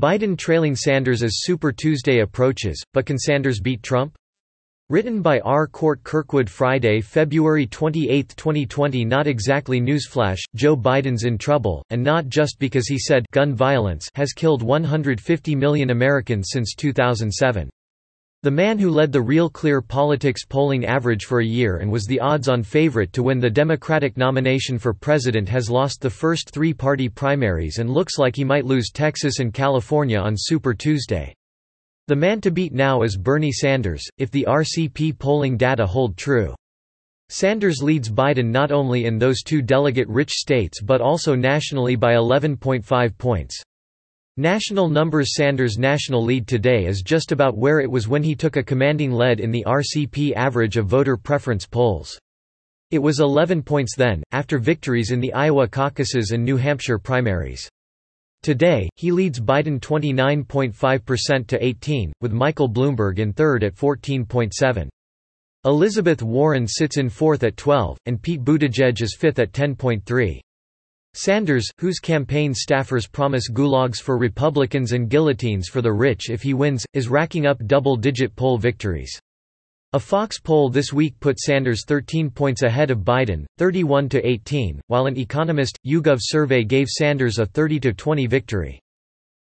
Biden trailing Sanders as Super Tuesday approaches, but can Sanders beat Trump? Written by R. Cort Kirkwood Friday, February 28, 2020 Not exactly newsflash, Joe Biden's in trouble, and not just because he said gun violence has killed 150 million Americans since 2007. The man who led the Real Clear Politics polling average for a year and was the odds-on favorite to win the Democratic nomination for president has lost the first three party primaries and looks like he might lose Texas and California on Super Tuesday. The man to beat now is Bernie Sanders, if the RCP polling data hold true. Sanders leads Biden not only in those two delegate-rich states but also nationally by 11.5 points. National numbers Sanders' national lead today is just about where it was when he took a commanding lead in the RCP average of voter preference polls. It was 11 points then, after victories in the Iowa caucuses and New Hampshire primaries. Today, he leads Biden 29.5% to 18, with Michael Bloomberg in third at 14.7. Elizabeth Warren sits in fourth at 12, and Pete Buttigieg is fifth at 10.3. Sanders, whose campaign staffers promise gulags for Republicans and guillotines for the rich if he wins, is racking up double-digit poll victories. A Fox poll this week put Sanders 13 points ahead of Biden, 31 to 18, while an Economist YouGov survey gave Sanders a 30 to 20 victory.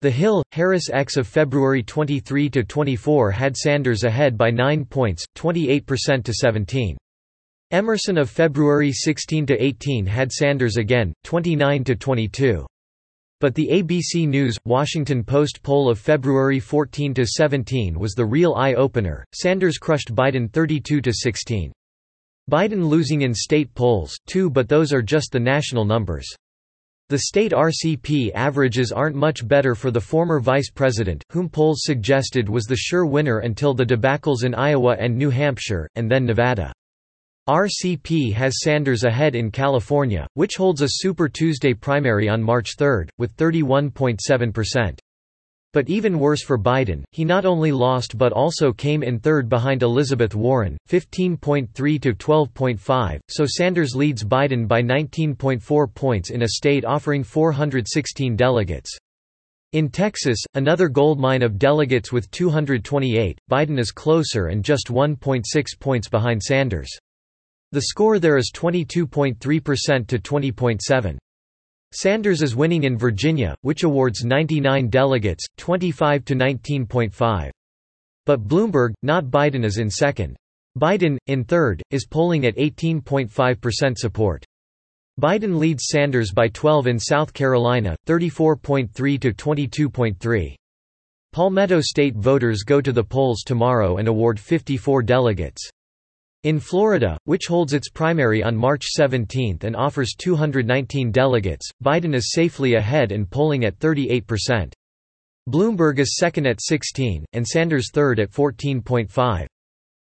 The Hill Harris X of February 23 to 24 had Sanders ahead by 9 points, 28% to 17. Emerson of February 16 to 18 had Sanders again, 29 to 22. But the ABC News Washington Post poll of February 14 to 17 was the real eye-opener. Sanders crushed Biden 32 to 16. Biden losing in state polls, too, but those are just the national numbers. The state RCP averages aren't much better for the former vice president, whom polls suggested was the sure winner until the debacles in Iowa and New Hampshire, and then Nevada. RCP has Sanders ahead in California, which holds a Super Tuesday primary on March 3, with 31.7%. But even worse for Biden, he not only lost but also came in third behind Elizabeth Warren, 15.3 to 12.5, so Sanders leads Biden by 19.4 points in a state offering 416 delegates. In Texas, another goldmine of delegates with 228, Biden is closer and just 1.6 points behind Sanders. The score there is 22.3% to 20.7. Sanders is winning in Virginia, which awards 99 delegates, 25 to 19.5. But Bloomberg, not Biden is in second. Biden, in third, is polling at 18.5% support. Biden leads Sanders by 12 in South Carolina, 34.3 to 22.3. Palmetto State voters go to the polls tomorrow and award 54 delegates. In Florida, which holds its primary on March 17 and offers 219 delegates, Biden is safely ahead and polling at 38%. Bloomberg is second at 16, and Sanders third at 14.5.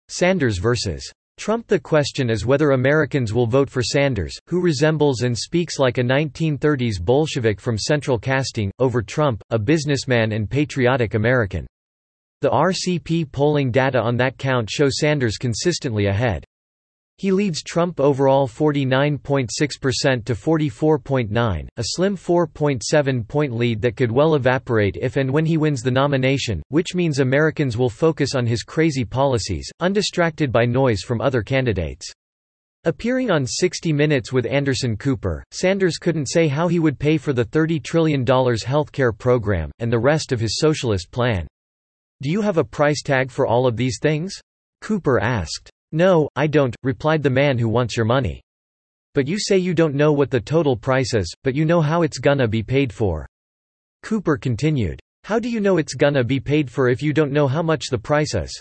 Sanders vs. Trump The question is whether Americans will vote for Sanders, who resembles and speaks like a 1930s Bolshevik from central casting, over Trump, a businessman and patriotic American. The RCP polling data on that count show Sanders consistently ahead. He leads Trump overall 49.6% to 44.9, a slim 4.7-point lead that could well evaporate if and when he wins the nomination, which means Americans will focus on his crazy policies, undistracted by noise from other candidates. Appearing on 60 Minutes with Anderson Cooper, Sanders couldn't say how he would pay for the $30 trillion healthcare program, and the rest of his socialist plan. Do you have a price tag for all of these things? Cooper asked. No, I don't, replied the man who wants your money. But you say you don't know what the total price is, but you know how it's gonna be paid for. Cooper continued. How do you know it's gonna be paid for if you don't know how much the price is?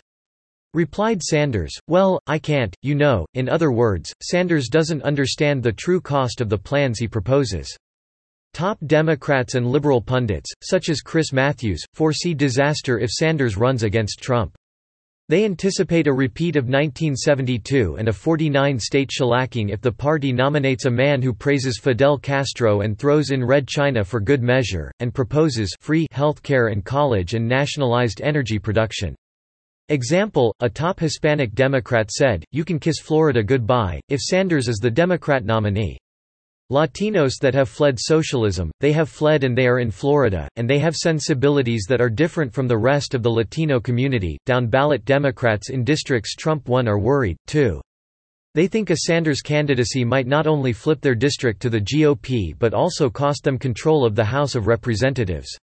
Replied Sanders, well, I can't, you know, in other words, Sanders doesn't understand the true cost of the plans he proposes. Top Democrats and liberal pundits, such as Chris Matthews, foresee disaster if Sanders runs against Trump. They anticipate a repeat of 1972 and a 49-state shellacking if the party nominates a man who praises Fidel Castro and throws in Red China for good measure, and proposes free health care and college and nationalized energy production. Example, a top Hispanic Democrat said, you can kiss Florida goodbye, if Sanders is the Democrat nominee. Latinos that have fled socialism, they have fled and they are in Florida, and they have sensibilities that are different from the rest of the Latino community. Down ballot Democrats in districts Trump won are worried, too. They think a Sanders candidacy might not only flip their district to the GOP but also cost them control of the House of Representatives.